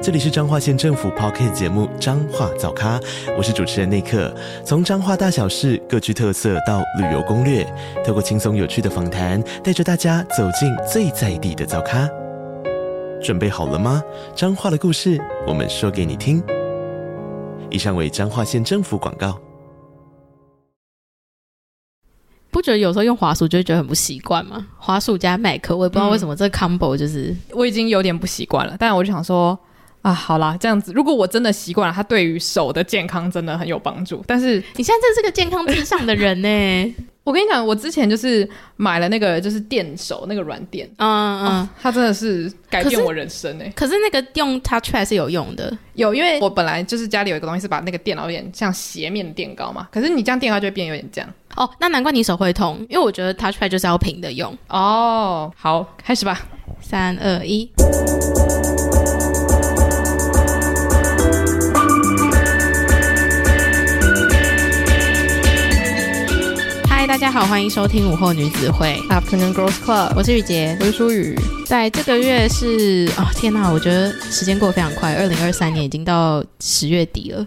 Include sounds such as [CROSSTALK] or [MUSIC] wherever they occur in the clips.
这里是彰化县政府 Podcast 节目《彰化早咖》，我是主持人内克。从彰化大小事各具特色到旅游攻略，透过轻松有趣的访谈，带着大家走进最在地的早咖。准备好了吗？彰化的故事，我们说给你听。以上为彰化县政府广告。不觉得有时候用滑鼠就会觉得很不习惯吗？滑鼠加麦克，我也不知道为什么这个 combo 就是、嗯、我已经有点不习惯了。但我就想说。啊，好啦，这样子，如果我真的习惯了，它对于手的健康真的很有帮助。但是你现在真是个健康至上的人呢。[LAUGHS] 我跟你讲，我之前就是买了那个就是电手那个软垫，嗯嗯、哦，它真的是改变我人生哎。可是那个用 touchpad 是有用的，有，因为我本来就是家里有一个东西是把那个电脑有点像斜面垫高嘛。可是你这样垫高就会变有点这样。哦，那难怪你手会痛，因为我觉得 touchpad 就是要平的用。哦，好，开始吧，三二一。家好，欢迎收听午后女子会 Afternoon Girls Club。我是雨洁，我是舒雨。在这个月是哦，天哪，我觉得时间过得非常快，二零二三年已经到十月底了，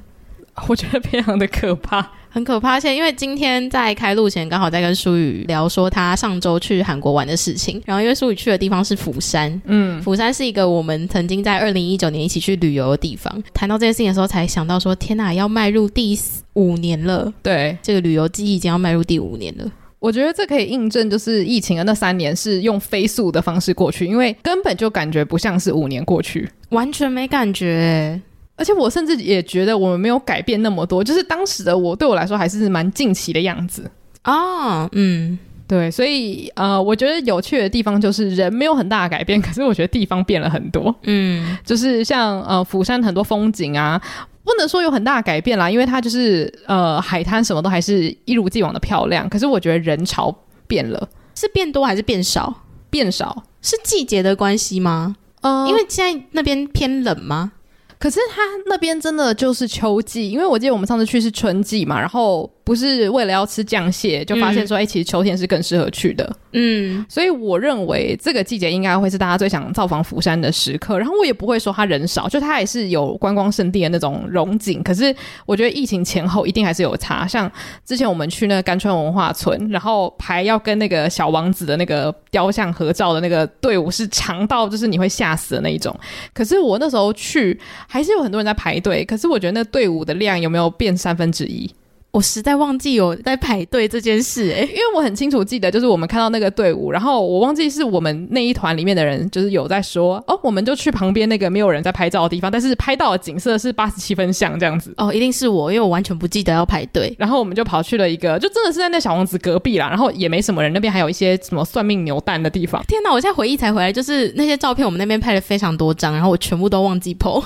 我觉得非常的可怕。很可怕，而且因为今天在开录前刚好在跟舒雨聊说他上周去韩国玩的事情，然后因为舒雨去的地方是釜山，嗯，釜山是一个我们曾经在二零一九年一起去旅游的地方。谈到这件事情的时候，才想到说，天哪，要迈入第五年了，对，这个旅游记忆已经要迈入第五年了。我觉得这可以印证，就是疫情的那三年是用飞速的方式过去，因为根本就感觉不像是五年过去，完全没感觉。而且我甚至也觉得我们没有改变那么多，就是当时的我对我来说还是蛮近期的样子啊。嗯，对，所以呃，我觉得有趣的地方就是人没有很大的改变，可是我觉得地方变了很多。嗯，就是像呃釜山很多风景啊，不能说有很大的改变啦，因为它就是呃海滩什么都还是一如既往的漂亮。可是我觉得人潮变了，是变多还是变少？变少，是季节的关系吗？嗯、呃，因为现在那边偏冷吗？可是他那边真的就是秋季，因为我记得我们上次去是春季嘛，然后。不是为了要吃酱蟹，就发现说，哎、嗯欸，其实秋天是更适合去的。嗯，所以我认为这个季节应该会是大家最想造访釜山的时刻。然后我也不会说它人少，就它也是有观光胜地的那种荣景。可是我觉得疫情前后一定还是有差。像之前我们去那个甘川文化村，然后排要跟那个小王子的那个雕像合照的那个队伍是长到就是你会吓死的那一种。可是我那时候去还是有很多人在排队。可是我觉得那队伍的量有没有变三分之一？我实在忘记有在排队这件事，欸，诶，因为我很清楚记得，就是我们看到那个队伍，然后我忘记是我们那一团里面的人，就是有在说，哦，我们就去旁边那个没有人在拍照的地方，但是拍到的景色是八十七分像这样子。哦，一定是我，因为我完全不记得要排队，然后我们就跑去了一个，就真的是在那小王子隔壁啦，然后也没什么人，那边还有一些什么算命牛蛋的地方。天哪，我现在回忆才回来，就是那些照片，我们那边拍了非常多张，然后我全部都忘记 po。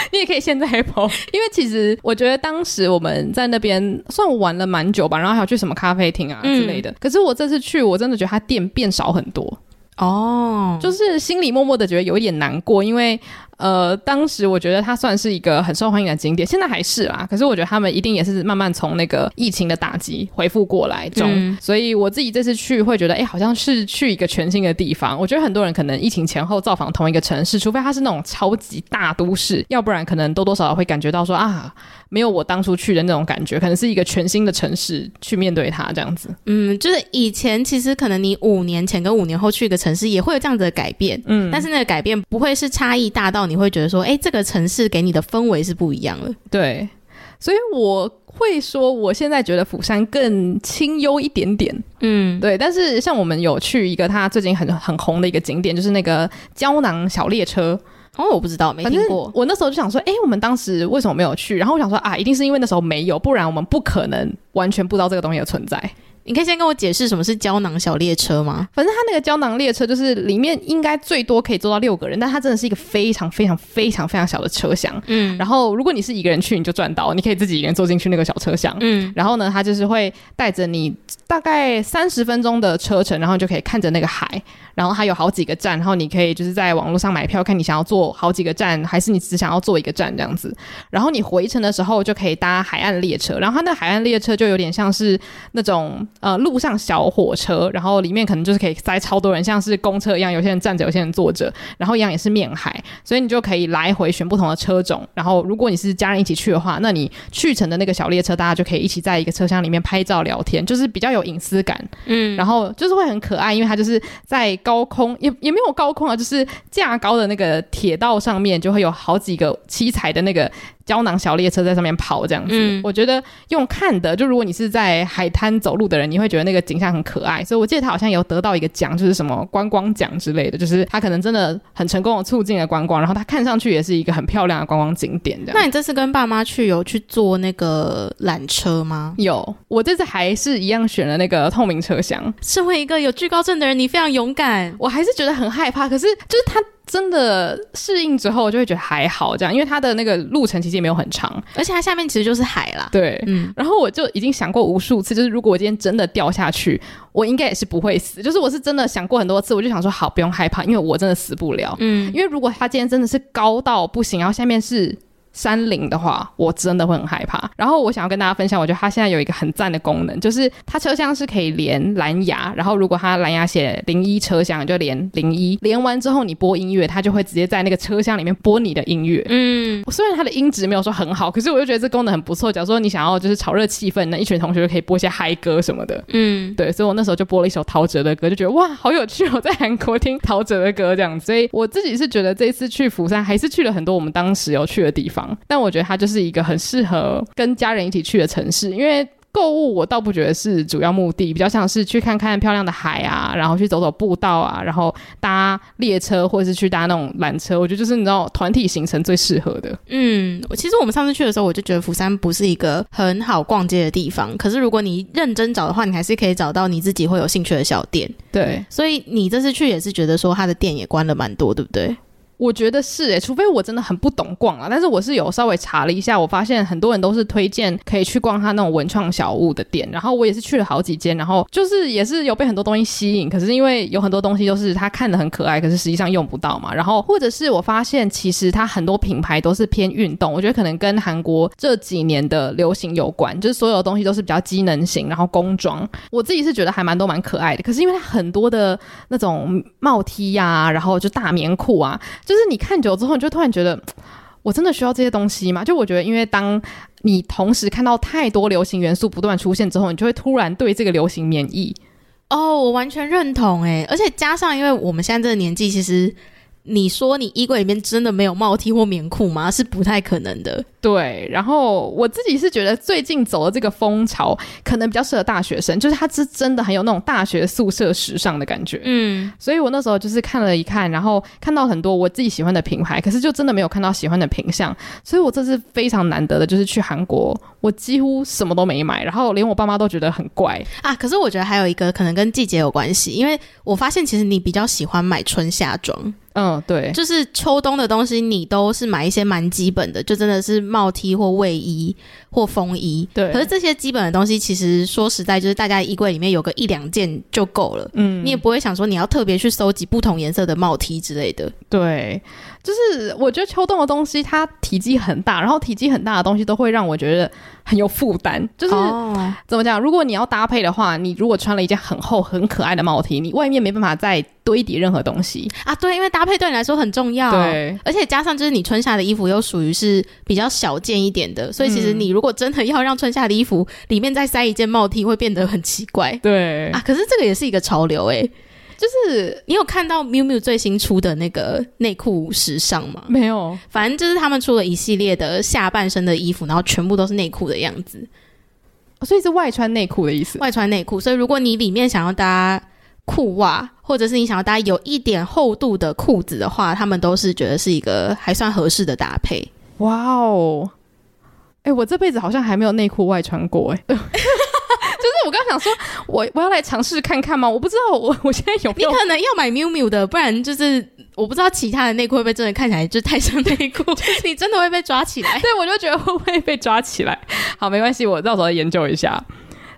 [LAUGHS] 你也可以现在 po，因为其实我觉得当时我们在那边算玩了蛮久吧，然后还有去什么咖啡厅啊之类的。嗯、可是我这次去，我真的觉得它店变少很多哦，就是心里默默的觉得有一点难过，因为。呃，当时我觉得它算是一个很受欢迎的景点，现在还是啦。可是我觉得他们一定也是慢慢从那个疫情的打击恢复过来中，嗯、所以我自己这次去会觉得，哎、欸，好像是去一个全新的地方。我觉得很多人可能疫情前后造访同一个城市，除非它是那种超级大都市，要不然可能多多少少会感觉到说啊，没有我当初去的那种感觉，可能是一个全新的城市去面对它这样子。嗯，就是以前其实可能你五年前跟五年后去一个城市也会有这样子的改变，嗯，但是那个改变不会是差异大到。你会觉得说，哎，这个城市给你的氛围是不一样的。对，所以我会说，我现在觉得釜山更清幽一点点。嗯，对。但是像我们有去一个他最近很很红的一个景点，就是那个胶囊小列车。哦，我不知道，没听过。我那时候就想说，哎，我们当时为什么没有去？然后我想说，啊，一定是因为那时候没有，不然我们不可能完全不知道这个东西的存在。你可以先跟我解释什么是胶囊小列车吗？反正它那个胶囊列车就是里面应该最多可以坐到六个人，但它真的是一个非常非常非常非常小的车厢。嗯，然后如果你是一个人去，你就赚到，你可以自己一个人坐进去那个小车厢。嗯，然后呢，它就是会带着你大概三十分钟的车程，然后你就可以看着那个海。然后它有好几个站，然后你可以就是在网络上买票，看你想要坐好几个站，还是你只想要坐一个站这样子。然后你回程的时候就可以搭海岸列车，然后它那海岸列车就有点像是那种呃路上小火车，然后里面可能就是可以塞超多人，像是公车一样，有些人站着，有些人坐着，然后一样也是面海，所以你就可以来回选不同的车种。然后如果你是家人一起去的话，那你去程的那个小列车，大家就可以一起在一个车厢里面拍照聊天，就是比较有隐私感。嗯，然后就是会很可爱，因为它就是在。高空也也没有高空啊，就是架高的那个铁道上面就会有好几个七彩的那个胶囊小列车在上面跑，这样子。嗯，我觉得用看的，就如果你是在海滩走路的人，你会觉得那个景象很可爱。所以我记得他好像有得到一个奖，就是什么观光奖之类的，就是他可能真的很成功的促进了观光，然后他看上去也是一个很漂亮的观光景点。这样。那你这次跟爸妈去有去坐那个缆车吗？有，我这次还是一样选了那个透明车厢。身为一个有惧高症的人，你非常勇敢。我还是觉得很害怕，可是就是他真的适应之后，就会觉得还好这样，因为它的那个路程其实也没有很长，而且它下面其实就是海啦。对，嗯。然后我就已经想过无数次，就是如果我今天真的掉下去，我应该也是不会死。就是我是真的想过很多次，我就想说好，不用害怕，因为我真的死不了。嗯，因为如果它今天真的是高到不行，然后下面是。山林的话，我真的会很害怕。然后我想要跟大家分享，我觉得它现在有一个很赞的功能，就是它车厢是可以连蓝牙。然后如果它蓝牙写零一车厢，就连零一。连完之后你播音乐，它就会直接在那个车厢里面播你的音乐。嗯，虽然它的音质没有说很好，可是我就觉得这功能很不错。假如说你想要就是炒热气氛，那一群同学就可以播一些嗨歌什么的。嗯，对，所以我那时候就播了一首陶喆的歌，就觉得哇，好有趣哦，我在韩国听陶喆的歌这样子。所以我自己是觉得这一次去釜山还是去了很多我们当时有去的地方。但我觉得它就是一个很适合跟家人一起去的城市，因为购物我倒不觉得是主要目的，比较像是去看看漂亮的海啊，然后去走走步道啊，然后搭列车或者是去搭那种缆车，我觉得就是你知道团体行程最适合的。嗯，其实我们上次去的时候，我就觉得釜山不是一个很好逛街的地方，可是如果你认真找的话，你还是可以找到你自己会有兴趣的小店。对，所以你这次去也是觉得说它的店也关了蛮多，对不对？我觉得是诶、除非我真的很不懂逛啊，但是我是有稍微查了一下，我发现很多人都是推荐可以去逛他那种文创小物的店，然后我也是去了好几间，然后就是也是有被很多东西吸引，可是因为有很多东西都是他看得很可爱，可是实际上用不到嘛，然后或者是我发现其实他很多品牌都是偏运动，我觉得可能跟韩国这几年的流行有关，就是所有东西都是比较机能型，然后工装，我自己是觉得还蛮多蛮可爱的，可是因为它很多的那种帽 T 呀、然后就大棉裤啊。就是你看久之后，你就突然觉得，[TSK] 我真的需要这些东西吗？就我觉得，因为当你同时看到太多流行元素不断出现之后，你就会突然对这个流行免疫。哦，我完全认同诶，而且加上，因为我们现在这个年纪，其实。你说你衣柜里面真的没有帽 T 或棉裤吗？是不太可能的。对，然后我自己是觉得最近走的这个风潮，可能比较适合大学生，就是它是真的很有那种大学宿舍时尚的感觉。嗯，所以我那时候就是看了一看，然后看到很多我自己喜欢的品牌，可是就真的没有看到喜欢的品相，所以我这是非常难得的，就是去韩国，我几乎什么都没买，然后连我爸妈都觉得很怪啊。可是我觉得还有一个可能跟季节有关系，因为我发现其实你比较喜欢买春夏装。嗯，对，就是秋冬的东西，你都是买一些蛮基本的，就真的是帽 T 或卫衣或风衣。对，可是这些基本的东西，其实说实在，就是大家衣柜里面有个一两件就够了。嗯，你也不会想说你要特别去收集不同颜色的帽 T 之类的。对，就是我觉得秋冬的东西它体积很大，然后体积很大的东西都会让我觉得很有负担。就是、哦、怎么讲？如果你要搭配的话，你如果穿了一件很厚很可爱的帽 T，你外面没办法再堆叠任何东西啊。对，因为搭配对你来说很重要。对，而且加上就是你春夏的衣服又属于是比较小件一点的，所以其实你如果真的要让春夏的衣服里面再塞一件帽 T，会变得很奇怪。对啊，可是这个也是一个潮流诶。就是你有看到 Miu Miu 最新出的那个内裤时尚吗？没有，反正就是他们出了一系列的下半身的衣服，然后全部都是内裤的样子，所以是外穿内裤的意思。外穿内裤，所以如果你里面想要搭裤袜，或者是你想要搭有一点厚度的裤子的话，他们都是觉得是一个还算合适的搭配。哇哦！哎，我这辈子好像还没有内裤外穿过哎。就 [LAUGHS] 是我刚想说，我我要来尝试看看吗？我不知道我我现在有没有，你可能要买 Miu Miu 的，不然就是我不知道其他的内裤会不会真的看起来就太像内裤，你真的会被抓起来。[LAUGHS] 对，我就觉得会不会被抓起来？好，没关系，我到时候研究一下。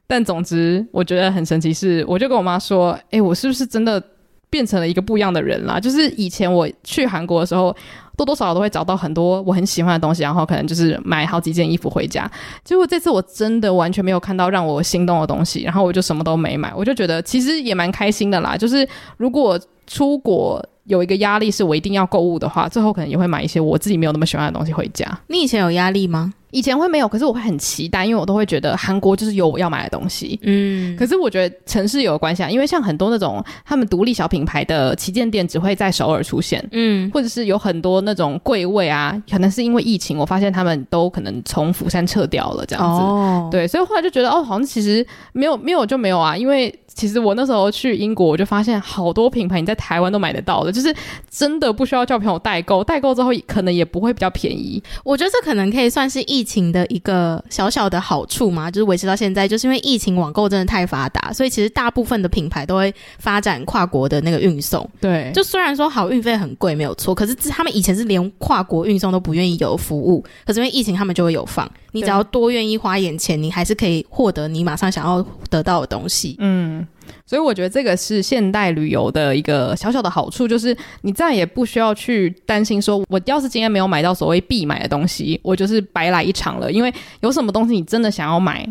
但总之，我觉得很神奇是，我就跟我妈说，哎、欸，我是不是真的变成了一个不一样的人啦？就是以前我去韩国的时候。多多少少都会找到很多我很喜欢的东西，然后可能就是买好几件衣服回家。结果这次我真的完全没有看到让我心动的东西，然后我就什么都没买。我就觉得其实也蛮开心的啦。就是如果出国有一个压力是我一定要购物的话，最后可能也会买一些我自己没有那么喜欢的东西回家。你以前有压力吗？以前会没有，可是我会很期待，因为我都会觉得韩国就是有我要买的东西。嗯，可是我觉得城市有关系啊，因为像很多那种他们独立小品牌的旗舰店只会在首尔出现，嗯，或者是有很多那种柜位啊，可能是因为疫情，我发现他们都可能从釜山撤掉了这样子。哦，对，所以后来就觉得哦，好像其实没有没有就没有啊，因为其实我那时候去英国，我就发现好多品牌你在台湾都买得到的，就是真的不需要叫朋友代购，代购之后可能也不会比较便宜。我觉得这可能可以算是疫情的一个小小的好处嘛，就是维持到现在，就是因为疫情网购真的太发达，所以其实大部分的品牌都会发展跨国的那个运送。对，就虽然说好运费很贵没有错，可是他们以前是连跨国运送都不愿意有服务，可是因为疫情他们就会有放，你只要多愿意花一点钱，你还是可以获得你马上想要得到的东西。嗯。所以我觉得这个是现代旅游的一个小小的好处，就是你再也不需要去担心说，我要是今天没有买到所谓必买的东西，我就是白来一场了。因为有什么东西你真的想要买，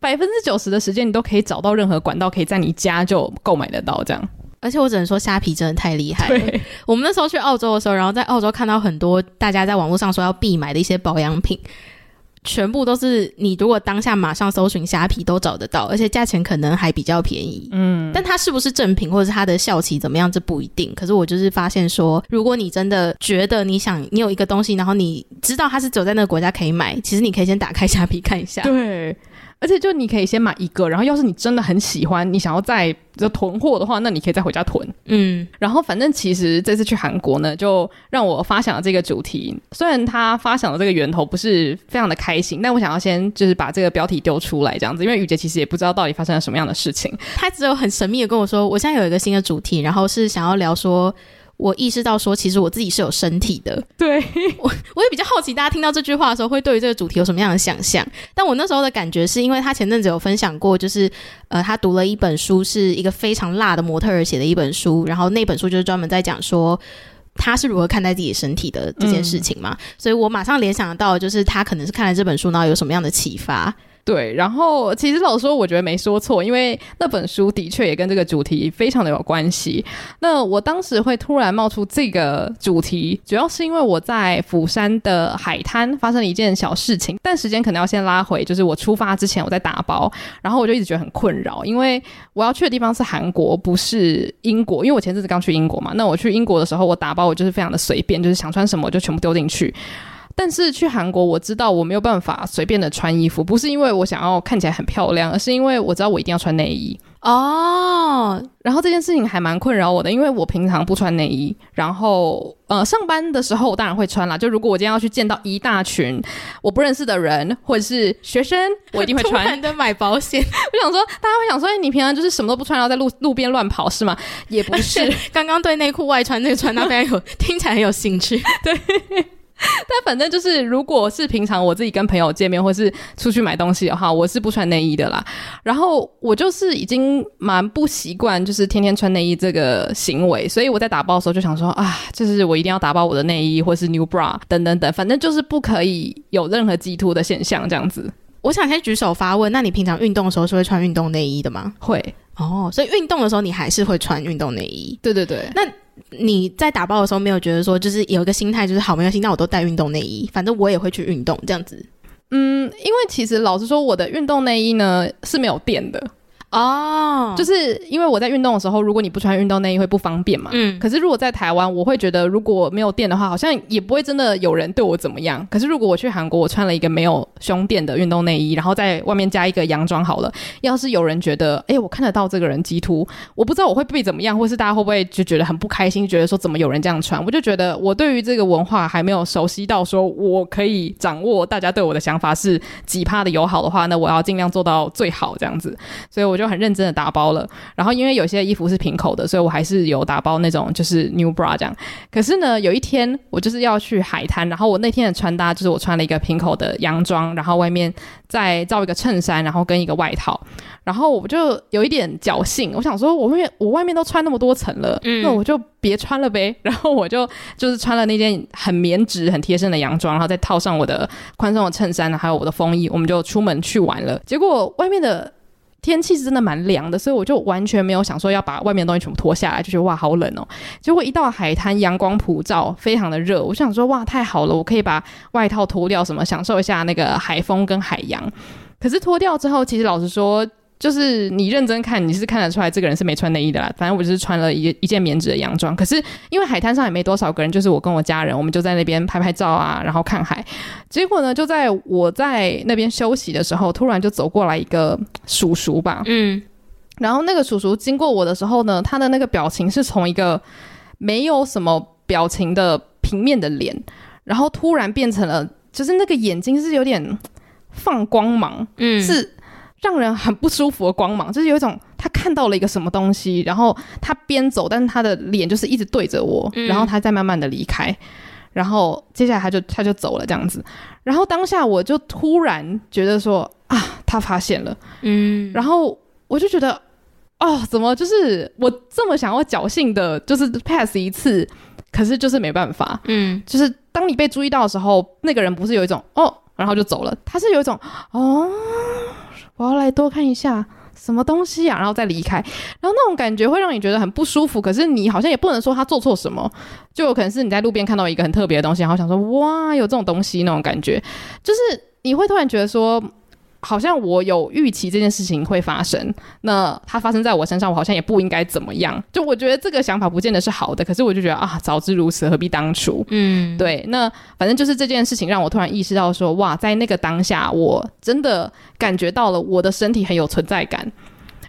百分之九十的时间你都可以找到任何管道，可以在你家就购买得到这样。而且我只能说虾皮真的太厉害了。我们那时候去澳洲的时候，然后在澳洲看到很多大家在网络上说要必买的一些保养品。全部都是你如果当下马上搜寻虾皮都找得到，而且价钱可能还比较便宜。嗯，但它是不是正品或者是它的效期怎么样，这不一定。可是我就是发现说，如果你真的觉得你想你有一个东西，然后你知道它是只有在那个国家可以买，其实你可以先打开虾皮看一下。对。而且就你可以先买一个，然后要是你真的很喜欢，你想要再就囤货的话，那你可以再回家囤。嗯，然后反正其实这次去韩国呢，就让我发想了这个主题。虽然他发想的这个源头不是非常的开心，但我想要先就是把这个标题丢出来这样子，因为雨杰其实也不知道到底发生了什么样的事情。他只有很神秘的跟我说，我现在有一个新的主题，然后是想要聊说。我意识到说，其实我自己是有身体的。对，[LAUGHS] 我，我也比较好奇，大家听到这句话的时候，会对于这个主题有什么样的想象？但我那时候的感觉是因为他前阵子有分享过，就是呃，他读了一本书，是一个非常辣的模特儿写的一本书，然后那本书就是专门在讲说他是如何看待自己身体的这件事情嘛。嗯、所以我马上联想到，就是他可能是看了这本书，然后有什么样的启发。对，然后其实老实说，我觉得没说错，因为那本书的确也跟这个主题非常的有关系。那我当时会突然冒出这个主题，主要是因为我在釜山的海滩发生了一件小事情，但时间可能要先拉回，就是我出发之前我在打包，然后我就一直觉得很困扰，因为我要去的地方是韩国，不是英国，因为我前阵子刚去英国嘛。那我去英国的时候，我打包我就是非常的随便，就是想穿什么我就全部丢进去。但是去韩国，我知道我没有办法随便的穿衣服，不是因为我想要看起来很漂亮，而是因为我知道我一定要穿内衣哦。然后这件事情还蛮困扰我的，因为我平常不穿内衣，然后呃上班的时候我当然会穿啦。就如果我今天要去见到一大群我不认识的人或者是学生，我一定会穿。突然的买保险，[LAUGHS] 我想说大家会想说，哎，你平常就是什么都不穿，然后在路路边乱跑是吗？也不是，[LAUGHS] 刚刚对内裤外穿那个穿搭非常有，听起来很有兴趣，[LAUGHS] 对。[LAUGHS] 但反正就是，如果是平常我自己跟朋友见面，或是出去买东西的话，我是不穿内衣的啦。然后我就是已经蛮不习惯，就是天天穿内衣这个行为。所以我在打包的时候就想说啊，就是我一定要打包我的内衣，或是 new bra 等等等，反正就是不可以有任何激凸的现象这样子。我想先举手发问，那你平常运动的时候是会穿运动内衣的吗？会哦，所以运动的时候你还是会穿运动内衣？对对对，那。你在打包的时候没有觉得说，就是有一个心态，就是好没关系，那我都带运动内衣，反正我也会去运动这样子。嗯，因为其实老实说，我的运动内衣呢是没有垫的哦，就是因为我在运动的时候，如果你不穿运动内衣会不方便嘛。嗯。可是如果在台湾，我会觉得如果没有垫的话，好像也不会真的有人对我怎么样。可是如果我去韩国，我穿了一个没有胸垫的运动内衣，然后在外面加一个洋装好了，要是有人觉得，哎，我看得到这个人激凸，我不知道我会被怎么样，或是大家会不会就觉得很不开心，觉得说怎么有人这样穿？我就觉得我对于这个文化还没有熟悉到说我可以掌握大家对我的想法是几趴的友好的话，那我要尽量做到最好这样子。所以我就很认真的打包了，然后因为有些衣服是平口的，所以我还是有打包那种就是 new bra 这样。可是呢，有一天我就是要去海滩，然后我那天的穿搭就是我穿了一个平口的洋装，然后外面再罩一个衬衫，然后跟一个外套，然后我就有一点侥幸，我想说我外面我外面都穿那么多层了，嗯，那我就别穿了呗。然后我就就是穿了那件很棉质、很贴身的洋装，然后再套上我的宽松的衬衫，还有我的风衣，我们就出门去玩了。结果外面的。天气是真的蛮凉的，所以我就完全没有想说要把外面的东西全部脱下来，就觉得哇好冷哦。结果一到海滩，阳光普照，非常的热，我想说哇太好了，我可以把外套脱掉，什么享受一下那个海风跟海洋。可是脱掉之后，其实老实说。就是你认真看，你是看得出来这个人是没穿内衣的啦。反正我就是穿了一一件棉质的洋装。可是因为海滩上也没多少个人，就是我跟我家人，我们就在那边拍拍照啊，然后看海。结果呢，就在我在那边休息的时候，突然就走过来一个叔叔吧。嗯。然后那个叔叔经过我的时候呢，他的那个表情是从一个没有什么表情的平面的脸，然后突然变成了，就是那个眼睛是有点放光芒，嗯，是。让人很不舒服的光芒，就是有一种他看到了一个什么东西，然后他边走，但是他的脸就是一直对着我，嗯、然后他再慢慢的离开，然后接下来他就他就走了这样子，然后当下我就突然觉得说啊，他发现了，嗯，然后我就觉得哦，怎么？就是我这么想要侥幸的，就是 pass 一次，可是就是没办法，嗯，就是当你被注意到的时候，那个人不是有一种哦，然后就走了，他是有一种哦。多看一下什么东西呀，然后再离开，然后那种感觉会让你觉得很不舒服。可是你好像也不能说他做错什么，就有可能是你在路边看到一个很特别的东西，然后想说哇，有这种东西那种感觉，就是你会突然觉得说。好像我有预期这件事情会发生，那它发生在我身上，我好像也不应该怎么样。就我觉得这个想法不见得是好的，可是我就觉得啊，早知如此，何必当初？嗯，对。那反正就是这件事情让我突然意识到说，哇，在那个当下，我真的感觉到了我的身体很有存在感。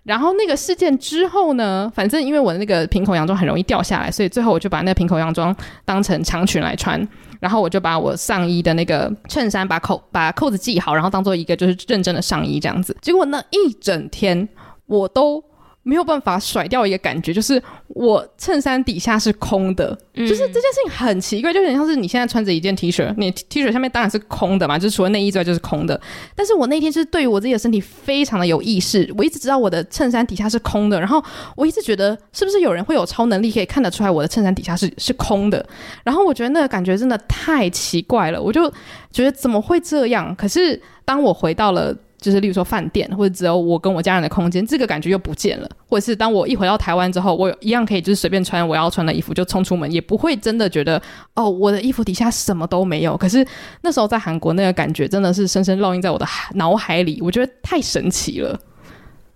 然后那个事件之后呢，反正因为我的那个平口洋装很容易掉下来，所以最后我就把那个平口洋装当成长裙来穿。然后我就把我上衣的那个衬衫把扣把扣子系好，然后当做一个就是认真的上衣这样子。结果那一整天我都没有办法甩掉一个感觉，就是我衬衫底下是空的，嗯、就是这件事情很奇怪，就有点像是你现在穿着一件 T 恤，你 T 恤下面当然是空的嘛，就是除了内衣之外就是空的。但是我那天是对于我自己的身体非常的有意识，我一直知道我的衬衫底下是空的，然后我一直觉得是不是有人会有超能力可以看得出来我的衬衫底下是是空的，然后我觉得那个感觉真的太奇怪了，我就觉得怎么会这样？可是当我回到了。就是，例如说饭店，或者只有我跟我家人的空间，这个感觉又不见了。或者是当我一回到台湾之后，我一样可以就是随便穿我要穿的衣服就冲出门，也不会真的觉得哦，我的衣服底下什么都没有。可是那时候在韩国那个感觉真的是深深烙印在我的脑海里，我觉得太神奇了。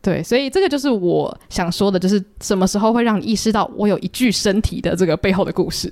对，所以这个就是我想说的，就是什么时候会让你意识到我有一具身体的这个背后的故事。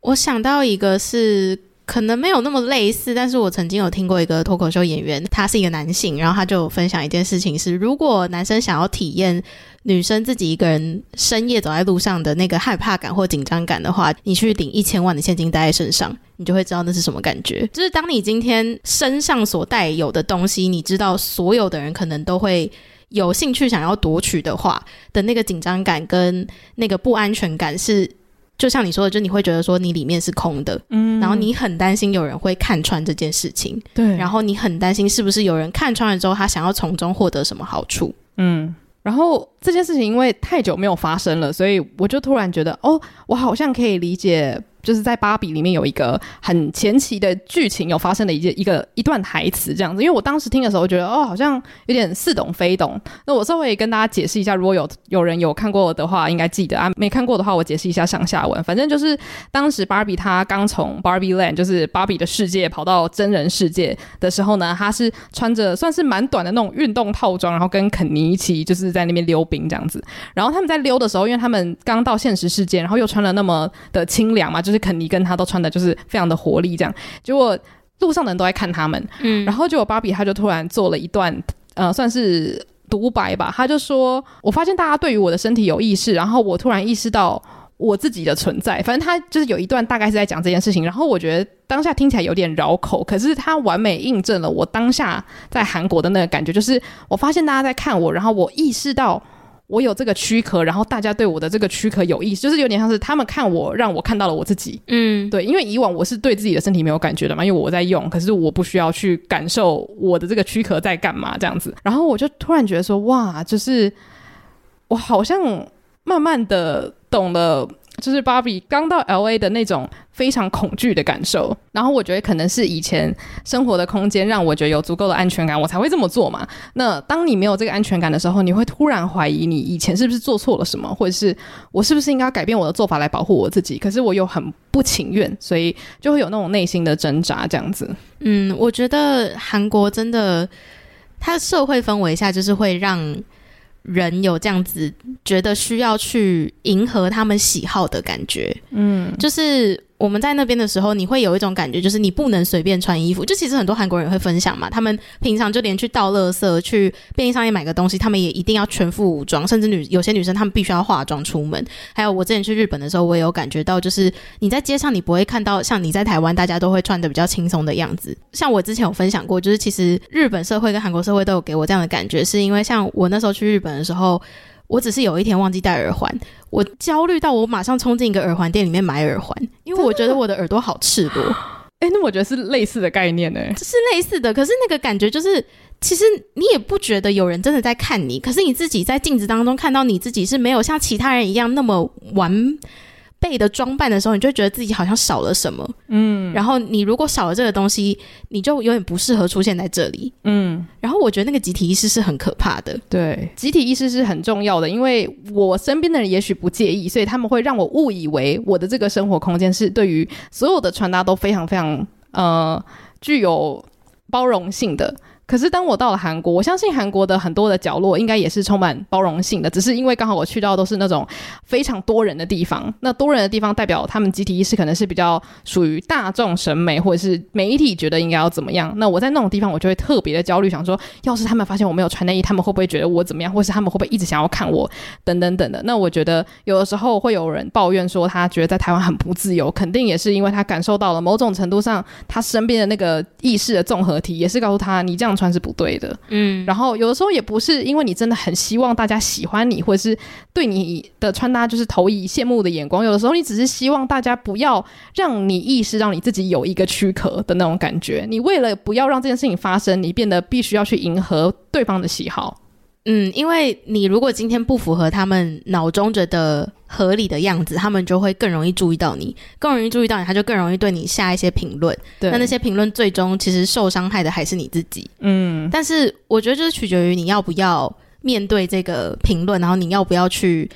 我想到一个是。可能没有那么类似，但是我曾经有听过一个脱口秀演员，他是一个男性，然后他就分享一件事情是：如果男生想要体验女生自己一个人深夜走在路上的那个害怕感或紧张感的话，你去领一千万的现金带在身上，你就会知道那是什么感觉。就是当你今天身上所带有的东西，你知道所有的人可能都会有兴趣想要夺取的话的那个紧张感跟那个不安全感是。就像你说的，就你会觉得说你里面是空的，嗯，然后你很担心有人会看穿这件事情，对，然后你很担心是不是有人看穿了之后，他想要从中获得什么好处，嗯，然后这件事情因为太久没有发生了，所以我就突然觉得，哦，我好像可以理解就是在芭比里面有一个很前期的剧情有发生的一件一个一段台词这样子。因为我当时听的时候觉得哦，好像有点似懂非懂。那我稍微跟大家解释一下，如果有有人有看过的话，应该记得啊；没看过的话，我解释一下上下文。反正就是当时芭比她刚从 Barbie Land，就是芭比的世界跑到真人世界的时候呢，她是穿着算是蛮短的那种运动套装，然后跟肯尼一起就是在那边溜冰这样子。然后他们在溜的时候，因为他们刚到现实世界，然后又穿了那么的清凉嘛，就是肯尼跟他都穿的就是非常的活力，这样。结果路上的人都在看他们，嗯，然后结果芭比他就突然做了一段，呃，算是独白吧，他就说：“我发现大家对于我的身体有意识，然后我突然意识到我自己的存在。”反正他就是有一段大概是在讲这件事情，然后我觉得当下听起来有点绕口，可是他完美印证了我当下在韩国的那个感觉，就是我发现大家在看我，然后我意识到。我有这个躯壳，然后大家对我的这个躯壳有意思，就是有点像是他们看我，让我看到了我自己。嗯，对，因为以往我是对自己的身体没有感觉的嘛，因为我在用，可是我不需要去感受我的这个躯壳在干嘛这样子。然后我就突然觉得说，哇，就是我好像慢慢的懂了。就是芭比刚到 LA 的那种非常恐惧的感受，然后我觉得可能是以前生活的空间让我觉得有足够的安全感，我才会这么做嘛。那当你没有这个安全感的时候，你会突然怀疑你以前是不是做错了什么，或者是我是不是应该改变我的做法来保护我自己？可是我又很不情愿，所以就会有那种内心的挣扎这样子。嗯，我觉得韩国真的，它社会氛围下就是会让。人有这样子觉得需要去迎合他们喜好的感觉，嗯，就是。我们在那边的时候，你会有一种感觉，就是你不能随便穿衣服。就其实很多韩国人会分享嘛，他们平常就连去倒垃圾、去便利商店买个东西，他们也一定要全副武装，甚至女有些女生她们必须要化妆出门。还有我之前去日本的时候，我也有感觉到，就是你在街上你不会看到像你在台湾大家都会穿得比较轻松的样子。像我之前有分享过，就是其实日本社会跟韩国社会都有给我这样的感觉，是因为像我那时候去日本的时候。我只是有一天忘记戴耳环，我焦虑到我马上冲进一个耳环店里面买耳环，因为我觉得我的耳朵好赤裸。哎、欸，那我觉得是类似的概念呢、欸，是类似的。可是那个感觉就是，其实你也不觉得有人真的在看你，可是你自己在镜子当中看到你自己是没有像其他人一样那么完。背的装扮的时候，你就觉得自己好像少了什么，嗯，然后你如果少了这个东西，你就有点不适合出现在这里，嗯，然后我觉得那个集体意识是很可怕的，对，集体意识是很重要的，因为我身边的人也许不介意，所以他们会让我误以为我的这个生活空间是对于所有的穿搭都非常非常呃具有包容性的。可是当我到了韩国，我相信韩国的很多的角落应该也是充满包容性的，只是因为刚好我去到都是那种非常多人的地方。那多人的地方代表他们集体意识可能是比较属于大众审美，或者是媒体觉得应该要怎么样。那我在那种地方，我就会特别的焦虑，想说，要是他们发现我没有穿内衣，他们会不会觉得我怎么样，或是他们会不会一直想要看我，等等等的。那我觉得有的时候会有人抱怨说，他觉得在台湾很不自由，肯定也是因为他感受到了某种程度上，他身边的那个意识的综合体也是告诉他，你这样穿是不对的，嗯，然后有的时候也不是因为你真的很希望大家喜欢你，或者是对你的穿搭就是投以羡慕的眼光，有的时候你只是希望大家不要让你意识，让你自己有一个躯壳的那种感觉。你为了不要让这件事情发生，你变得必须要去迎合对方的喜好。嗯，因为你如果今天不符合他们脑中觉得合理的样子，他们就会更容易注意到你，更容易注意到你，他就更容易对你下一些评论。对，那那些评论最终其实受伤害的还是你自己。嗯，但是我觉得就是取决于你要不要面对这个评论，然后你要不要去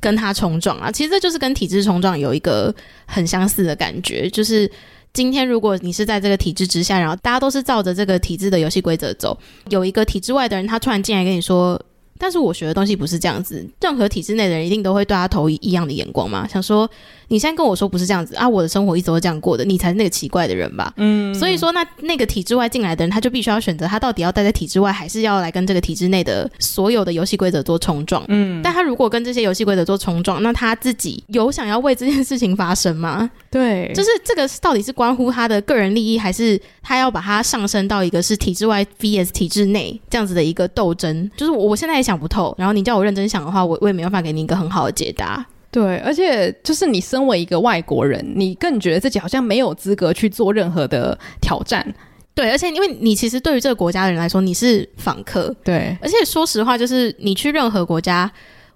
跟他冲撞啊。其实这就是跟体制冲撞有一个很相似的感觉，就是。今天，如果你是在这个体制之下，然后大家都是照着这个体制的游戏规则走，有一个体制外的人，他突然进来跟你说。但是我学的东西不是这样子，任何体制内的人一定都会对他投以异样的眼光嘛。想说你现在跟我说不是这样子啊，我的生活一直都是这样过的，你才是那个奇怪的人吧？嗯，所以说那那个体制外进来的人，他就必须要选择他到底要待在体制外，还是要来跟这个体制内的所有的游戏规则做冲撞？嗯，但他如果跟这些游戏规则做冲撞，那他自己有想要为这件事情发生吗？对，就是这个到底是关乎他的个人利益，还是他要把它上升到一个是体制外 vs 体制内这样子的一个斗争？就是我我现在也想不透，然后你叫我认真想的话，我我也没办法给你一个很好的解答。对，而且就是你身为一个外国人，你更觉得自己好像没有资格去做任何的挑战。对，而且因为你其实对于这个国家的人来说，你是访客。对，而且说实话，就是你去任何国家。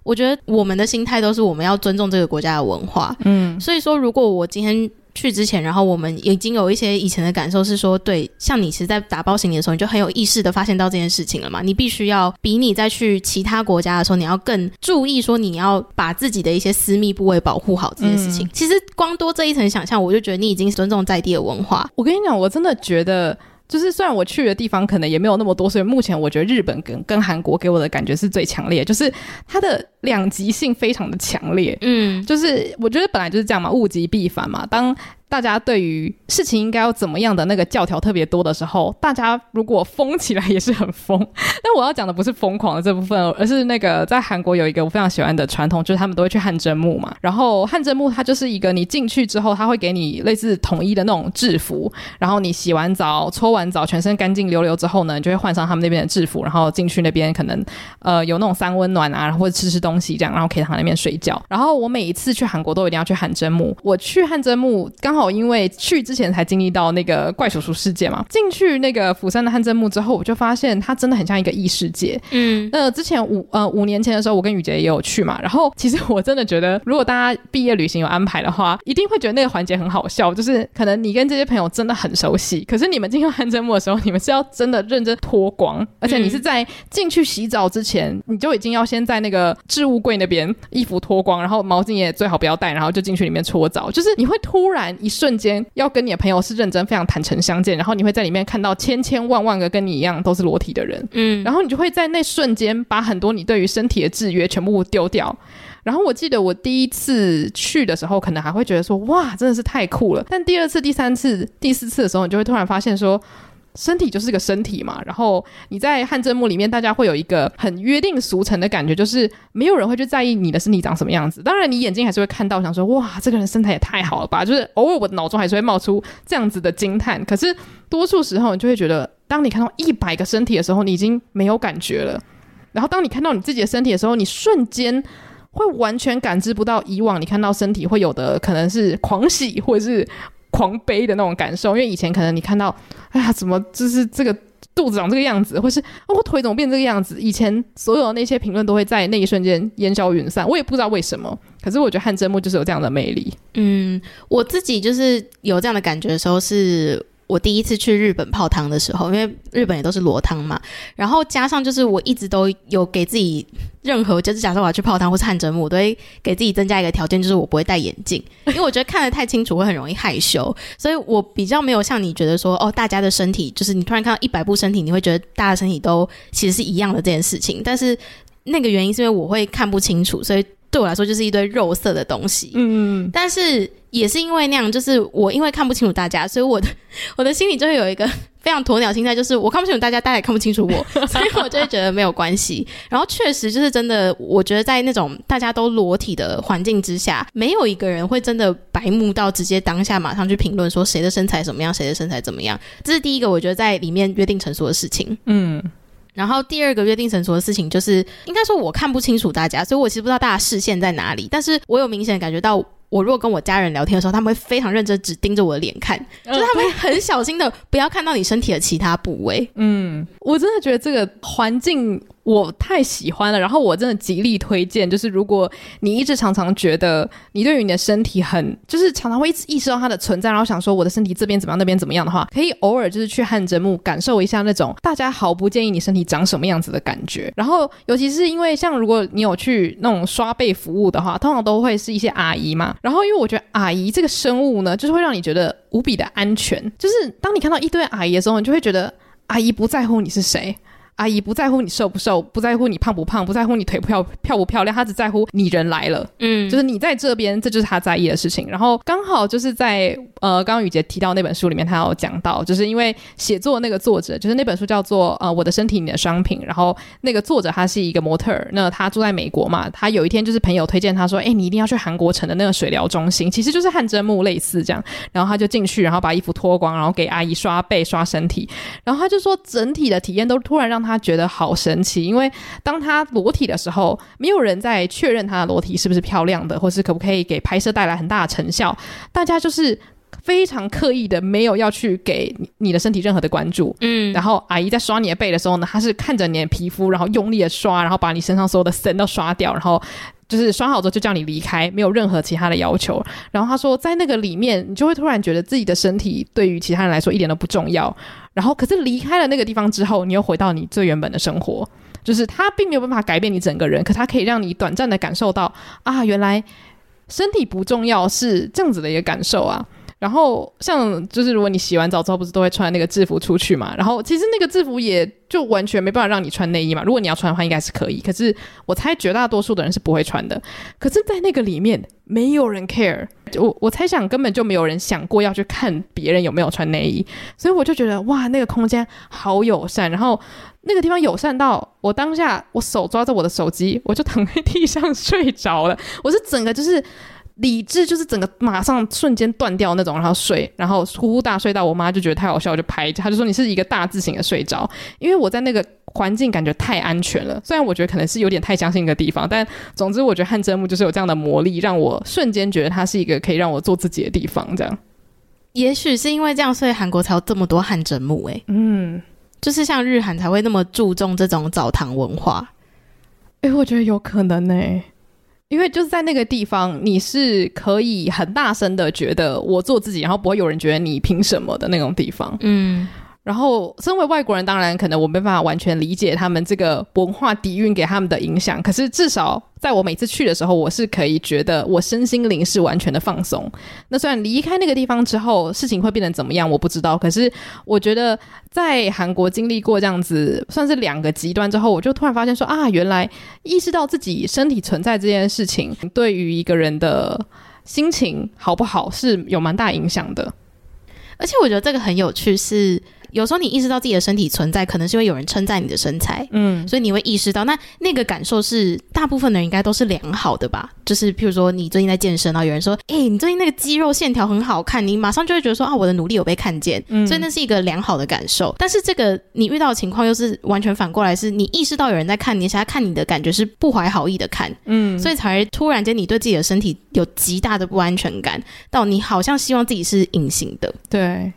我觉得我们的心态都是我们要尊重这个国家的文化。嗯，所以说如果我今天。去之前，然后我们已经有一些以前的感受是说，对，像你其实，在打包行李的时候，你就很有意识的发现到这件事情了嘛。你必须要比你在去其他国家的时候，你要更注意说，你要把自己的一些私密部位保护好这件事情。嗯、其实光多这一层想象，我就觉得你已经尊重在地的文化。我跟你讲，我真的觉得。就是虽然我去的地方可能也没有那么多，所以目前我觉得日本跟跟韩国给我的感觉是最强烈，就是它的两极性非常的强烈。嗯，就是我觉得本来就是这样嘛，物极必反嘛。当大家对于事情应该要怎么样的那个教条特别多的时候，大家如果疯起来也是很疯。但我要讲的不是疯狂的这部分，而是那个在韩国有一个我非常喜欢的传统，就是他们都会去汗蒸木嘛。然后汗蒸木它就是一个你进去之后，他会给你类似统一的那种制服，然后你洗完澡、搓完澡，全身干净溜溜之后呢，你就会换上他们那边的制服，然后进去那边可能呃有那种三温暖啊，或者吃吃东西这样，然后可以躺在那边睡觉。然后我每一次去韩国都一定要去汗蒸木。我去汗蒸木刚好因为去之前才经历到那个怪叔叔事件嘛，进去那个釜山的汗蒸幕之后，我就发现它真的很像一个异世界。嗯，那之前五呃五年前的时候，我跟雨洁也有去嘛，然后其实我真的觉得，如果大家毕业旅行有安排的话，一定会觉得那个环节很好笑，就是可能你跟这些朋友真的很熟悉，可是你们进入汗蒸幕的时候，你们是要真的认真脱光，而且你是在进去洗澡之前，你就已经要先在那个置物柜那边衣服脱光，然后毛巾也最好不要带，然后就进去里面搓澡，就是你会突然一瞬间。要跟你的朋友是认真、非常坦诚相见，然后你会在里面看到千千万万个跟你一样都是裸体的人，嗯，然后你就会在那瞬间把很多你对于身体的制约全部丢掉。然后我记得我第一次去的时候，可能还会觉得说哇，真的是太酷了。但第二次、第三次、第四次的时候，你就会突然发现说。身体就是个身体嘛，然后你在汗蒸幕里面，大家会有一个很约定俗成的感觉，就是没有人会去在意你的身体长什么样子。当然，你眼睛还是会看到，想说哇，这个人身材也太好了吧，就是偶尔我的脑中还是会冒出这样子的惊叹。可是多数时候，你就会觉得，当你看到一百个身体的时候，你已经没有感觉了。然后当你看到你自己的身体的时候，你瞬间会完全感知不到以往你看到身体会有的，可能是狂喜或者是。狂悲的那种感受，因为以前可能你看到，哎呀，怎么就是这个肚子长这个样子，或是，我腿怎么变这个样子？以前所有那些评论都会在那一瞬间烟消云散。我也不知道为什么，可是我觉得汗蒸木就是有这样的魅力。嗯，我自己就是有这样的感觉的时候是。我第一次去日本泡汤的时候，因为日本也都是裸汤嘛，然后加上就是我一直都有给自己任何就是假设我要去泡汤或是汗蒸幕，我都会给自己增加一个条件，就是我不会戴眼镜，[LAUGHS] 因为我觉得看得太清楚会很容易害羞，所以我比较没有像你觉得说哦，大家的身体就是你突然看到一百部身体，你会觉得大家的身体都其实是一样的这件事情，但是那个原因是因为我会看不清楚，所以。对我来说就是一堆肉色的东西，嗯，但是也是因为那样，就是我因为看不清楚大家，所以我的 [LAUGHS] 我的心里就会有一个非常鸵鸟心态，就是我看不清楚大家，大家也看不清楚我，[LAUGHS] 所以我就会觉得没有关系。然后确实就是真的，我觉得在那种大家都裸体的环境之下，没有一个人会真的白目到直接当下马上去评论说谁的身材怎么样，谁的身材怎么样。这是第一个，我觉得在里面约定成熟的事情，嗯。然后第二个约定成熟的事情就是，应该说我看不清楚大家，所以我其实不知道大家视线在哪里。但是我有明显感觉到，我如果跟我家人聊天的时候，他们会非常认真，只盯着我的脸看，[LAUGHS] 就是他们会很小心的不要看到你身体的其他部位。嗯，我真的觉得这个环境。我太喜欢了，然后我真的极力推荐。就是如果你一直常常觉得你对于你的身体很，就是常常会一直意识到它的存在，然后想说我的身体这边怎么样，那边怎么样的话，可以偶尔就是去汗蒸幕感受一下那种大家毫不介意你身体长什么样子的感觉。然后尤其是因为像如果你有去那种刷背服务的话，通常都会是一些阿姨嘛。然后因为我觉得阿姨这个生物呢，就是会让你觉得无比的安全。就是当你看到一堆阿姨的时候，你就会觉得阿姨不在乎你是谁。阿姨不在乎你瘦不瘦，不在乎你胖不胖，不在乎你腿漂漂不漂亮，她只在乎你人来了，嗯，就是你在这边，这就是她在意的事情。然后刚好就是在呃，刚刚雨杰提到那本书里面，他有讲到，就是因为写作那个作者，就是那本书叫做呃，我的身体你的商品。然后那个作者他是一个模特儿，那他住在美国嘛，他有一天就是朋友推荐他说，哎，你一定要去韩国城的那个水疗中心，其实就是汗蒸木类似这样。然后他就进去，然后把衣服脱光，然后给阿姨刷背刷身体，然后他就说整体的体验都突然让他。他觉得好神奇，因为当他裸体的时候，没有人在确认他的裸体是不是漂亮的，或是可不可以给拍摄带来很大的成效。大家就是非常刻意的没有要去给你的身体任何的关注，嗯，然后阿姨在刷你的背的时候呢，她是看着你的皮肤，然后用力的刷，然后把你身上所有的森都刷掉，然后就是刷好之后就叫你离开，没有任何其他的要求。然后他说，在那个里面，你就会突然觉得自己的身体对于其他人来说一点都不重要。然后可是离开了那个地方之后，你又回到你最原本的生活，就是他并没有办法改变你整个人，可他可以让你短暂的感受到啊，原来身体不重要是这样子的一个感受啊。然后像就是如果你洗完澡之后不是都会穿那个制服出去嘛？然后其实那个制服也就完全没办法让你穿内衣嘛。如果你要穿的话，应该是可以。可是我猜绝大多数的人是不会穿的。可是，在那个里面，没有人 care。我我猜想根本就没有人想过要去看别人有没有穿内衣。所以我就觉得哇，那个空间好友善。然后那个地方友善到我当下，我手抓着我的手机，我就躺在地上睡着了。我是整个就是。理智就是整个马上瞬间断掉那种，然后睡，然后呼呼大睡到我妈就觉得太好笑，我就拍，她就说你是一个大字型的睡着，因为我在那个环境感觉太安全了。虽然我觉得可能是有点太相信一个地方，但总之我觉得汗蒸木就是有这样的魔力，让我瞬间觉得它是一个可以让我做自己的地方。这样，也许是因为这样，所以韩国才有这么多汗蒸木。哎，嗯，就是像日韩才会那么注重这种澡堂文化。哎，我觉得有可能呢。因为就是在那个地方，你是可以很大声的觉得我做自己，然后不会有人觉得你凭什么的那种地方。嗯。然后，身为外国人，当然可能我没办法完全理解他们这个文化底蕴给他们的影响。可是，至少在我每次去的时候，我是可以觉得我身心灵是完全的放松。那虽然离开那个地方之后，事情会变得怎么样，我不知道。可是，我觉得在韩国经历过这样子算是两个极端之后，我就突然发现说啊，原来意识到自己身体存在这件事情，对于一个人的心情好不好是有蛮大影响的。而且，我觉得这个很有趣是。有时候你意识到自己的身体存在，可能是因为有人称赞你的身材，嗯，所以你会意识到，那那个感受是大部分的人应该都是良好的吧？就是譬如说你最近在健身，然后有人说，哎、欸，你最近那个肌肉线条很好看，你马上就会觉得说，啊，我的努力有被看见，嗯，所以那是一个良好的感受。但是这个你遇到的情况又是完全反过来，是你意识到有人在看你，而且他看你的感觉是不怀好意的看，嗯，所以才突然间你对自己的身体有极大的不安全感，到你好像希望自己是隐形的，对。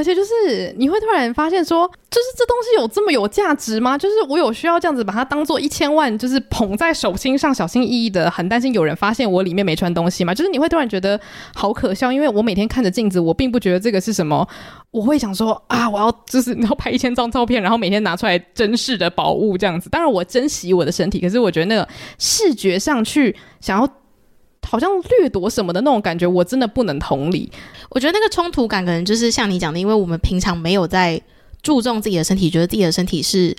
而且就是你会突然发现说，就是这东西有这么有价值吗？就是我有需要这样子把它当做一千万，就是捧在手心上，小心翼翼的，很担心有人发现我里面没穿东西吗？就是你会突然觉得好可笑，因为我每天看着镜子，我并不觉得这个是什么，我会想说啊，我要就是你要拍一千张照片，然后每天拿出来珍视的宝物这样子。当然我珍惜我的身体，可是我觉得那个视觉上去想要。好像掠夺什么的那种感觉，我真的不能同理。我觉得那个冲突感可能就是像你讲的，因为我们平常没有在注重自己的身体，觉得自己的身体是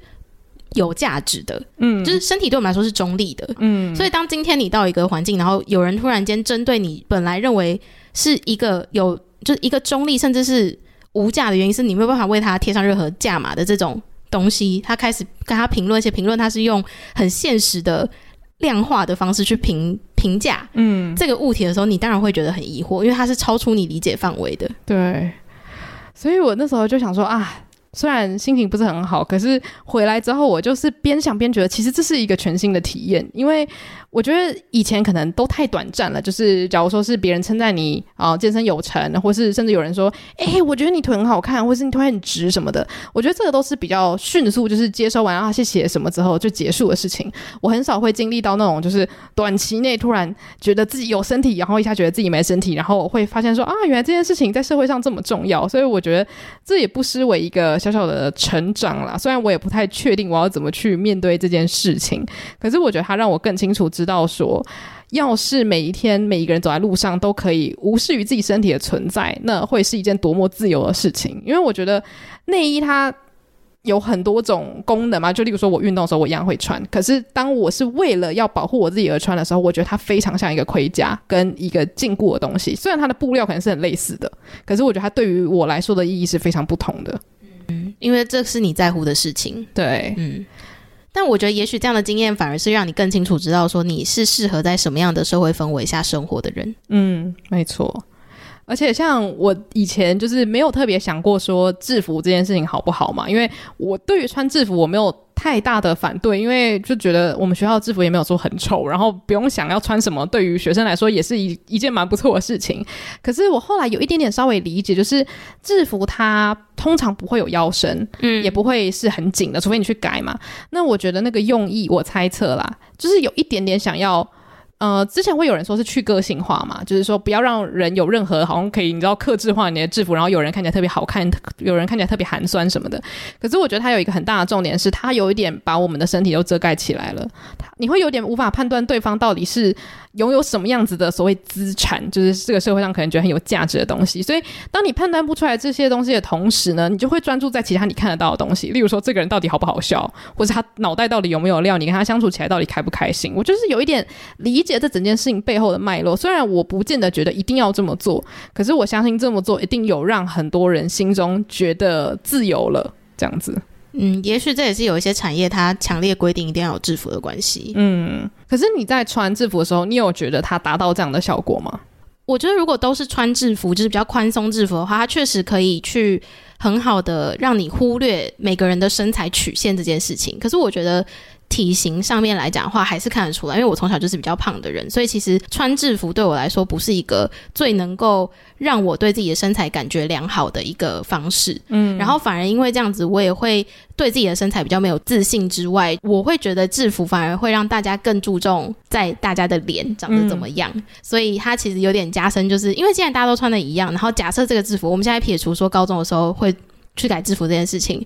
有价值的，嗯，就是身体对我们来说是中立的，嗯。所以当今天你到一个环境，然后有人突然间针对你本来认为是一个有就是一个中立甚至是无价的原因，是你没有办法为他贴上任何价码的这种东西，他开始跟他评论，一些评论他是用很现实的。量化的方式去评评价，嗯，这个物体的时候，你当然会觉得很疑惑，因为它是超出你理解范围的。对，所以我那时候就想说啊。虽然心情不是很好，可是回来之后，我就是边想边觉得，其实这是一个全新的体验。因为我觉得以前可能都太短暂了。就是假如说是别人称赞你啊、健身有成，或是甚至有人说，哎、我觉得你腿很好看，或是你腿很直什么的，我觉得这个都是比较迅速，就是接收完啊，谢谢什么之后就结束的事情。我很少会经历到那种，就是短期内突然觉得自己有身体，然后一下觉得自己没身体，然后我会发现说啊，原来这件事情在社会上这么重要。所以我觉得这也不失为一个。小小的成长啦，虽然我也不太确定我要怎么去面对这件事情，可是我觉得它让我更清楚知道说，要是每一天每一个人走在路上都可以无视于自己身体的存在，那会是一件多么自由的事情。因为我觉得内衣它有很多种功能嘛，就例如说我运动的时候我一样会穿，可是当我是为了要保护我自己而穿的时候，我觉得它非常像一个盔甲跟一个禁锢的东西。虽然它的布料可能是很类似的，可是我觉得它对于我来说的意义是非常不同的。嗯，因为这是你在乎的事情，对，嗯，但我觉得也许这样的经验反而是让你更清楚知道说你是适合在什么样的社会氛围下生活的人。嗯，没错。而且像我以前就是没有特别想过说制服这件事情好不好嘛，因为我对于穿制服我没有。太大的反对，因为就觉得我们学校的制服也没有说很丑，然后不用想要穿什么，对于学生来说也是一一件蛮不错的事情。可是我后来有一点点稍微理解，就是制服它通常不会有腰身，嗯，也不会是很紧的，除非你去改嘛。那我觉得那个用意，我猜测啦，就是有一点点想要。呃，之前会有人说是去个性化嘛，就是说不要让人有任何好像可以你知道克制化你的制服，然后有人看起来特别好看，有人看起来特别寒酸什么的。可是我觉得它有一个很大的重点是，它有一点把我们的身体都遮盖起来了，你会有点无法判断对方到底是。拥有什么样子的所谓资产，就是这个社会上可能觉得很有价值的东西。所以，当你判断不出来这些东西的同时呢，你就会专注在其他你看得到的东西，例如说这个人到底好不好笑，或者他脑袋到底有没有料，你跟他相处起来到底开不开心。我就是有一点理解这整件事情背后的脉络。虽然我不见得觉得一定要这么做，可是我相信这么做一定有让很多人心中觉得自由了，这样子。嗯，也许这也是有一些产业它强烈规定一定要有制服的关系。嗯，可是你在穿制服的时候，你有觉得它达到这样的效果吗？我觉得如果都是穿制服，就是比较宽松制服的话，它确实可以去很好的让你忽略每个人的身材曲线这件事情。可是我觉得。体型上面来讲的话，还是看得出来，因为我从小就是比较胖的人，所以其实穿制服对我来说不是一个最能够让我对自己的身材感觉良好的一个方式。嗯，然后反而因为这样子，我也会对自己的身材比较没有自信之外，我会觉得制服反而会让大家更注重在大家的脸长得怎么样，嗯、所以它其实有点加深，就是因为既然大家都穿的一样，然后假设这个制服，我们现在撇除说高中的时候会去改制服这件事情。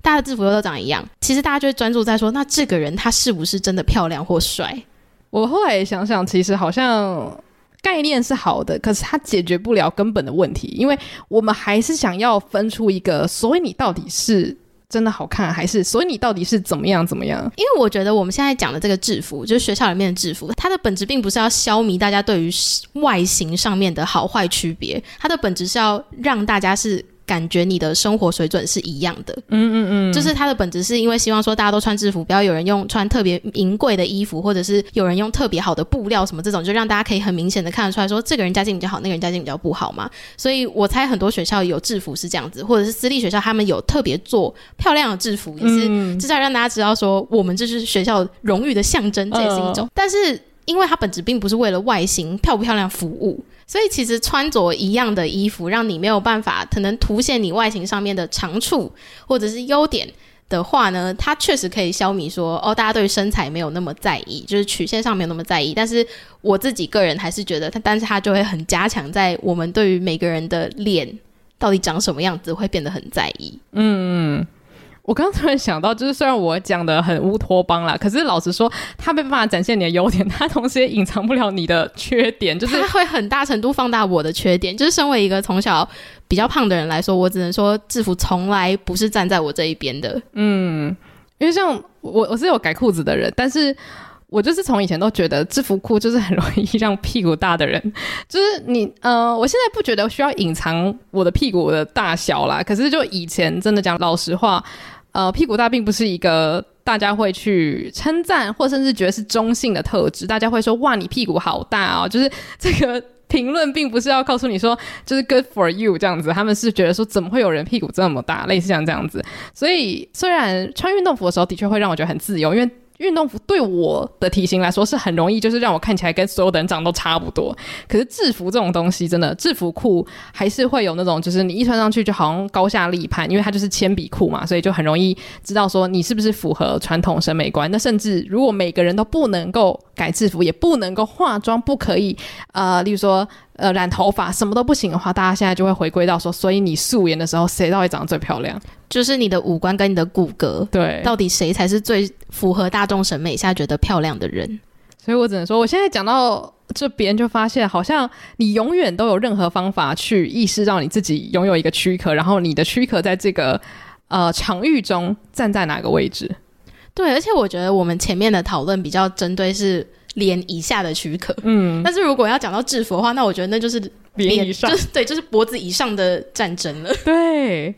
大家的制服都长一样，其实大家就会专注在说，那这个人他是不是真的漂亮或帅？我后来想想，其实好像概念是好的，可是它解决不了根本的问题，因为我们还是想要分出一个，所以你到底是真的好看，还是所以你到底是怎么样怎么样？因为我觉得我们现在讲的这个制服，就是学校里面的制服，它的本质并不是要消弭大家对于外形上面的好坏区别，它的本质是要让大家是。感觉你的生活水准是一样的，嗯嗯嗯，就是它的本质是因为希望说大家都穿制服，不要有人用穿特别名贵的衣服，或者是有人用特别好的布料什么这种，就让大家可以很明显的看得出来说这个人家境比较好，那个人家境比较不好嘛。所以我猜很多学校有制服是这样子，或者是私立学校他们有特别做漂亮的制服，也是至少让大家知道说我们这是学校荣誉的象征，这也是一种。但是因为它本质并不是为了外形漂不漂亮服务。所以其实穿着一样的衣服，让你没有办法可能凸显你外形上面的长处或者是优点的话呢，它确实可以消弭说哦，大家对身材没有那么在意，就是曲线上没有那么在意。但是我自己个人还是觉得它，但是它就会很加强在我们对于每个人的脸到底长什么样子会变得很在意。嗯。我刚刚突然想到，就是虽然我讲的很乌托邦啦，可是老实说，他没办法展现你的优点，他同时也隐藏不了你的缺点，就是他会很大程度放大我的缺点。就是身为一个从小比较胖的人来说，我只能说制服从来不是站在我这一边的。嗯，因为像我，我是有改裤子的人，但是我就是从以前都觉得制服裤就是很容易让屁股大的人，就是你呃，我现在不觉得需要隐藏我的屁股的大小啦，可是就以前真的讲老实话。呃，屁股大并不是一个大家会去称赞，或甚至觉得是中性的特质。大家会说：“哇，你屁股好大哦！”就是这个评论并不是要告诉你说，就是 “good for you” 这样子。他们是觉得说，怎么会有人屁股这么大？类似像这样子。所以，虽然穿运动服的时候的确会让我觉得很自由，因为。运动服对我的体型来说是很容易，就是让我看起来跟所有的人长得都差不多。可是制服这种东西，真的制服裤还是会有那种，就是你一穿上去就好像高下立判，因为它就是铅笔裤嘛，所以就很容易知道说你是不是符合传统审美观。那甚至如果每个人都不能够改制服，也不能够化妆，不可以呃，例如说。呃，染头发什么都不行的话，大家现在就会回归到说，所以你素颜的时候，谁到底长得最漂亮？就是你的五官跟你的骨骼，对，到底谁才是最符合大众审美下觉得漂亮的人？所以我只能说，我现在讲到这边，就发现好像你永远都有任何方法去意识到你自己拥有一个躯壳，然后你的躯壳在这个呃场域中站在哪个位置？对，而且我觉得我们前面的讨论比较针对是。脸以下的躯壳，嗯，但是如果要讲到制服的话，那我觉得那就是脸以上，就是对，就是脖子以上的战争了。对，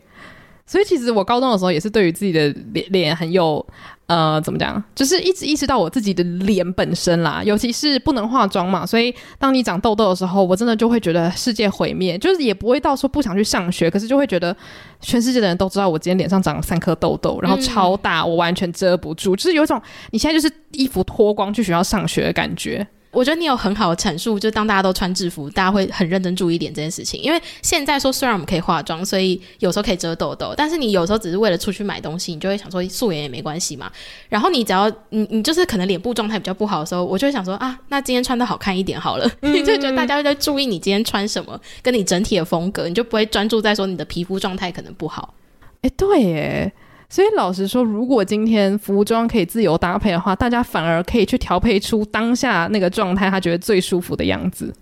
所以其实我高中的时候也是对于自己的脸脸很有。呃，怎么讲？就是一直意识到我自己的脸本身啦，尤其是不能化妆嘛，所以当你长痘痘的时候，我真的就会觉得世界毁灭。就是也不会到说不想去上学，可是就会觉得全世界的人都知道我今天脸上长了三颗痘痘，然后超大，我完全遮不住，就是有一种你现在就是衣服脱光去学校上学的感觉。我觉得你有很好的阐述，就当大家都穿制服，大家会很认真注意点这件事情。因为现在说虽然我们可以化妆，所以有时候可以遮痘痘，但是你有时候只是为了出去买东西，你就会想说素颜也没关系嘛。然后你只要你你就是可能脸部状态比较不好的时候，我就会想说啊，那今天穿的好看一点好了。嗯、你 [LAUGHS] 就觉得大家会在注意你今天穿什么，跟你整体的风格，你就不会专注在说你的皮肤状态可能不好。哎，对耶。所以老实说，如果今天服装可以自由搭配的话，大家反而可以去调配出当下那个状态，他觉得最舒服的样子。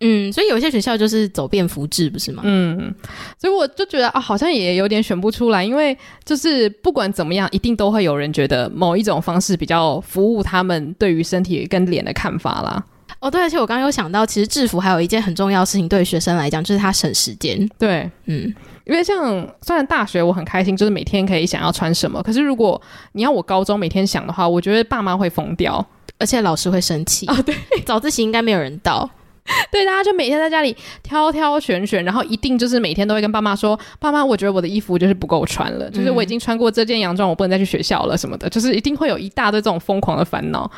嗯，所以有些学校就是走遍服制，不是吗？嗯，所以我就觉得啊，好像也有点选不出来，因为就是不管怎么样，一定都会有人觉得某一种方式比较服务他们对于身体跟脸的看法啦。哦，对，而且我刚刚有想到，其实制服还有一件很重要的事情，对于学生来讲，就是它省时间。对，嗯。因为像虽然大学我很开心，就是每天可以想要穿什么，可是如果你要我高中每天想的话，我觉得爸妈会疯掉，而且老师会生气。[LAUGHS] 啊。对，早自习应该没有人到，对，大家就每天在家里挑挑选选，然后一定就是每天都会跟爸妈说：“爸妈，我觉得我的衣服就是不够穿了，就是我已经穿过这件洋装，我不能再去学校了什么的，就是一定会有一大堆这种疯狂的烦恼。”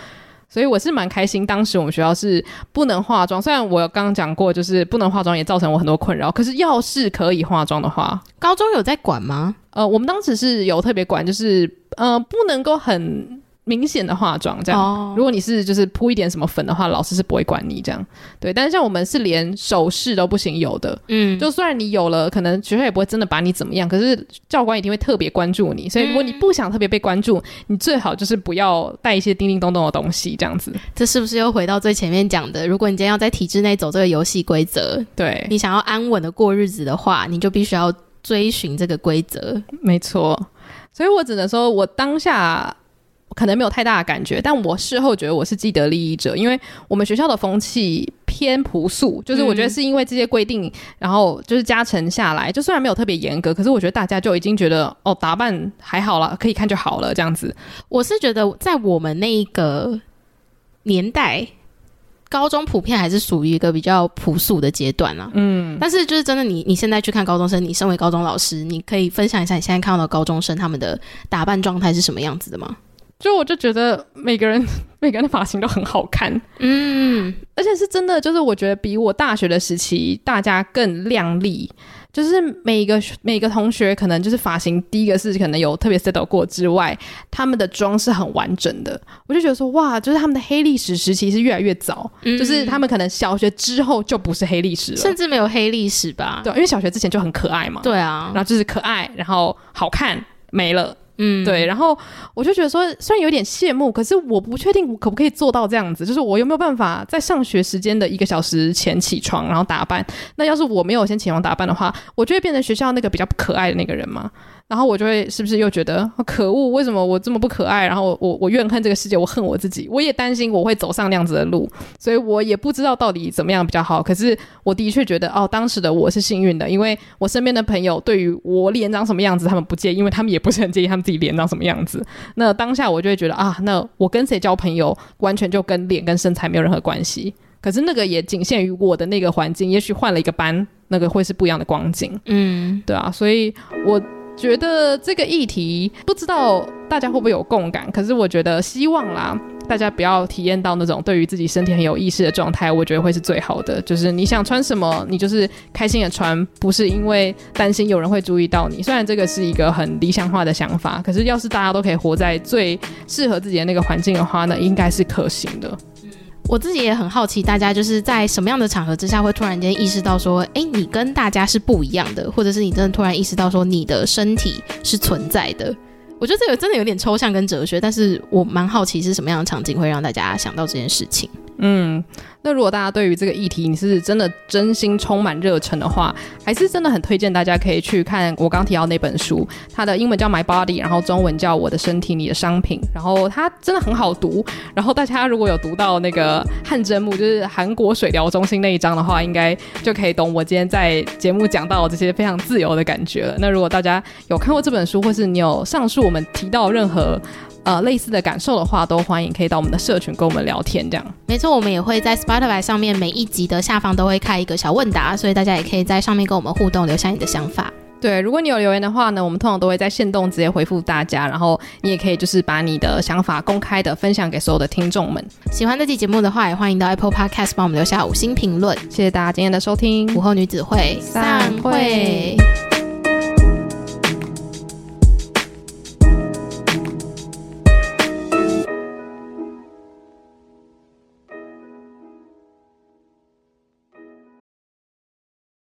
所以我是蛮开心，当时我们学校是不能化妆。虽然我刚刚讲过，就是不能化妆也造成我很多困扰。可是要是可以化妆的话，高中有在管吗？呃，我们当时是有特别管，就是呃，不能够很。明显的化妆这样，oh. 如果你是就是铺一点什么粉的话，老师是不会管你这样。对，但是像我们是连手势都不行有的，嗯，就虽然你有了，可能学校也不会真的把你怎么样，可是教官一定会特别关注你。所以如果你不想特别被关注，你最好就是不要带一些叮叮咚咚的东西这样子。这是不是又回到最前面讲的？如果你今天要在体制内走这个游戏规则，对，你想要安稳的过日子的话，你就必须要追寻这个规则。没错，所以我只能说我当下。可能没有太大的感觉，但我事后觉得我是既得利益者，因为我们学校的风气偏朴素，就是我觉得是因为这些规定，嗯、然后就是加成下来，就虽然没有特别严格，可是我觉得大家就已经觉得哦，打扮还好了，可以看就好了这样子。我是觉得在我们那一个年代，高中普遍还是属于一个比较朴素的阶段啊。嗯，但是就是真的你，你你现在去看高中生，你身为高中老师，你可以分享一下你现在看到的高中生他们的打扮状态是什么样子的吗？就我就觉得每个人 [LAUGHS] 每个人的发型都很好看，嗯，而且是真的，就是我觉得比我大学的时期大家更靓丽，就是每一个每个同学可能就是发型第一个是可能有特别 set 过之外，他们的妆是很完整的，我就觉得说哇，就是他们的黑历史时期是越来越早，嗯，就是他们可能小学之后就不是黑历史了，甚至没有黑历史吧？对，因为小学之前就很可爱嘛，对啊，然后就是可爱，然后好看没了。嗯，对，然后我就觉得说，虽然有点羡慕，可是我不确定我可不可以做到这样子，就是我有没有办法在上学时间的一个小时前起床，然后打扮。那要是我没有先起床打扮的话，我就会变成学校那个比较可爱的那个人嘛。然后我就会是不是又觉得可恶？为什么我这么不可爱？然后我我我怨恨这个世界，我恨我自己。我也担心我会走上那样子的路，所以我也不知道到底怎么样比较好。可是我的确觉得，哦，当时的我是幸运的，因为我身边的朋友对于我脸长什么样子，他们不介意，因为他们也不是很介意他们自己脸长什么样子。那当下我就会觉得啊，那我跟谁交朋友，完全就跟脸跟身材没有任何关系。可是那个也仅限于我的那个环境，也许换了一个班，那个会是不一样的光景。嗯，对啊，所以我。觉得这个议题不知道大家会不会有共感，可是我觉得希望啦，大家不要体验到那种对于自己身体很有意识的状态，我觉得会是最好的。就是你想穿什么，你就是开心的穿，不是因为担心有人会注意到你。虽然这个是一个很理想化的想法，可是要是大家都可以活在最适合自己的那个环境的话，那应该是可行的。我自己也很好奇，大家就是在什么样的场合之下会突然间意识到说，哎，你跟大家是不一样的，或者是你真的突然意识到说，你的身体是存在的。我觉得这个真的有点抽象跟哲学，但是我蛮好奇是什么样的场景会让大家想到这件事情。嗯。那如果大家对于这个议题你是真的真心充满热忱的话，还是真的很推荐大家可以去看我刚提到那本书，它的英文叫 My Body，然后中文叫我的身体，你的商品，然后它真的很好读。然后大家如果有读到那个汗蒸幕，就是韩国水疗中心那一章的话，应该就可以懂我今天在节目讲到这些非常自由的感觉了。那如果大家有看过这本书，或是你有上述我们提到任何。呃，类似的感受的话，都欢迎可以到我们的社群跟我们聊天，这样。没错，我们也会在 Spotify 上面每一集的下方都会开一个小问答，所以大家也可以在上面跟我们互动，留下你的想法。对，如果你有留言的话呢，我们通常都会在线动直接回复大家，然后你也可以就是把你的想法公开的分享给所有的听众们。喜欢这期节目的话，也欢迎到 Apple Podcast 帮我们留下五星评论。谢谢大家今天的收听，午后女子会散会。